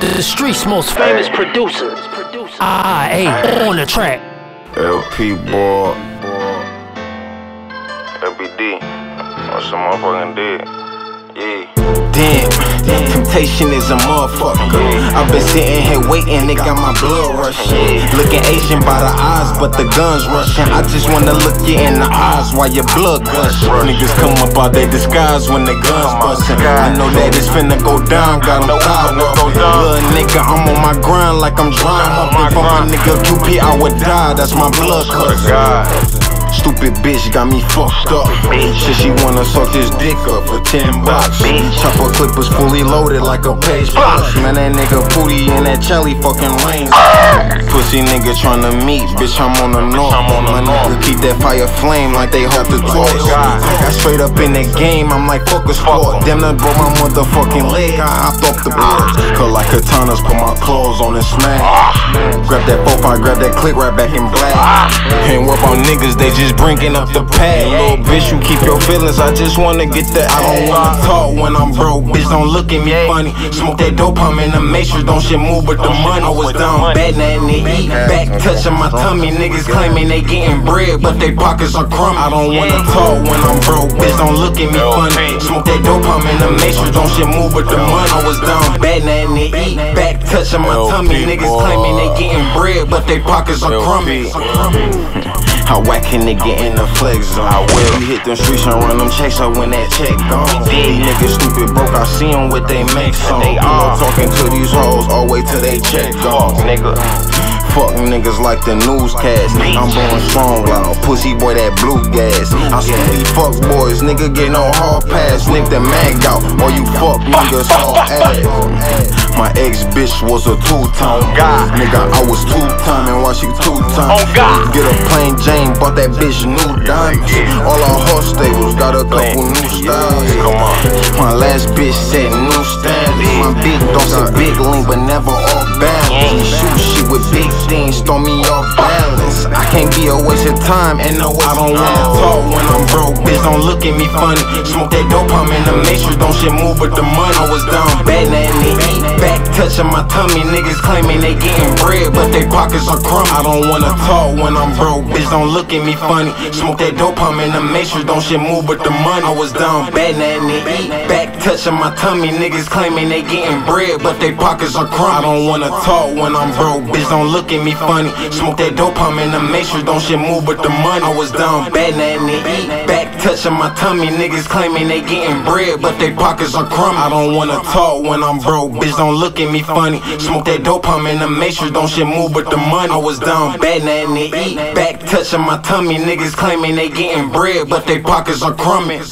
The street's most famous producer. Ah, hey, on the track. LP boy. LPD. On some motherfucking dead. Yeah. Damn, temptation is a motherfucker. I've been sitting here waiting, it got my blood rushing. Looking Asian by the eyes, but the guns rushing. I just wanna look you in the eyes while your blood gushing. Niggas come up out they disguise when the guns busting. I know that it's finna go down, got them tired of it. Little nigga, I'm on my grind like I'm drying up. If I'm a nigga QP, I would die, that's my blood cousin. God. Stupid bitch got me fucked up. Shit, she wanna suck this dick up for 10 bucks. Chopper clip was fully loaded like a page plus. Man, that nigga booty and that Charlie fucking lame. Pussy nigga tryna meet, bitch, I'm on the north. My nigga keep that fire flame like they hold the torch. I got straight up in the game, I'm like fuck a sport. Damn, that broke my motherfucking leg, I hopped off the board. Katanas, put my clothes on and smash. Grab that 4 grab that click right back in black. Ain't work on niggas, they just bringing up the pad. Little bitch, you keep your feelings. I just wanna get that. I don't wanna talk when I'm broke. Bitch, don't look at me funny. Smoke that dope, I'm in the matrix. Don't shit move, with the money I was down bad. Nothing to eat. Back touching my tummy. Niggas claiming they getting bread, but they pockets are crummy. I don't wanna talk when I'm broke. Bitch, don't look at me funny. Smoke that dope, I'm in the matrix. Don't shit move, with the money I was down bad. Nothing to eat. Back touching my tummy. Niggas claiming they getting bread, but they pockets are crummy. I whack can a nigga in the flex zone. I will. You hit them streets and run them checks up when that check gone. These niggas stupid broke, I see them with they make on. They all talking to these hoes all way till they check gone. Nigga. Fuck niggas like the newscast. I'm going strong, loud. Pussy boy, that blue gas. I see these fuck boys, nigga get no hard pass. Nick the mag out, or you fuck niggas all ass. My ex bitch was a two time. Oh, God. Nigga, I was two time and why she two time. Oh, God. Get a plain Jane, bought that bitch new diamonds. All our horse stables got a couple new styles. Come on. My last bitch said new standards. My big don't say big link, but never throw me off balance. I can't be a waste of time, and no, I don't wanna talk when I'm broke. Bitch, don't look at me funny. Smoke that dope, I'm in the matrix, don't shit move with the money. I was down touching my tummy, niggas claiming they getting bread, but they pockets are crummy. I don't wanna talk when I'm broke. Bitch, don't look at me funny. Smoke that dope, I'm in the matrix, don't shit move with the money. I was down bad, nothing to eat. Back touching my tummy, niggas claiming they getting bread, but they pockets are crummy. I don't wanna talk when I'm broke. Bitch, don't look at me funny. Smoke that dope, I'm in the matrix, don't shit move with the money. I was down bad, nothing to eat. Back touching my tummy, niggas claiming they getting bread, but they pockets are crummy. I don't wanna talk when I'm broke. Bitch, don't look at me funny. Smoke that dope, I'm in the matrix, don't shit move with the money. I was down bad, nothing to eat. Back touching my tummy, niggas claiming they getting bread, but they pockets are crummy.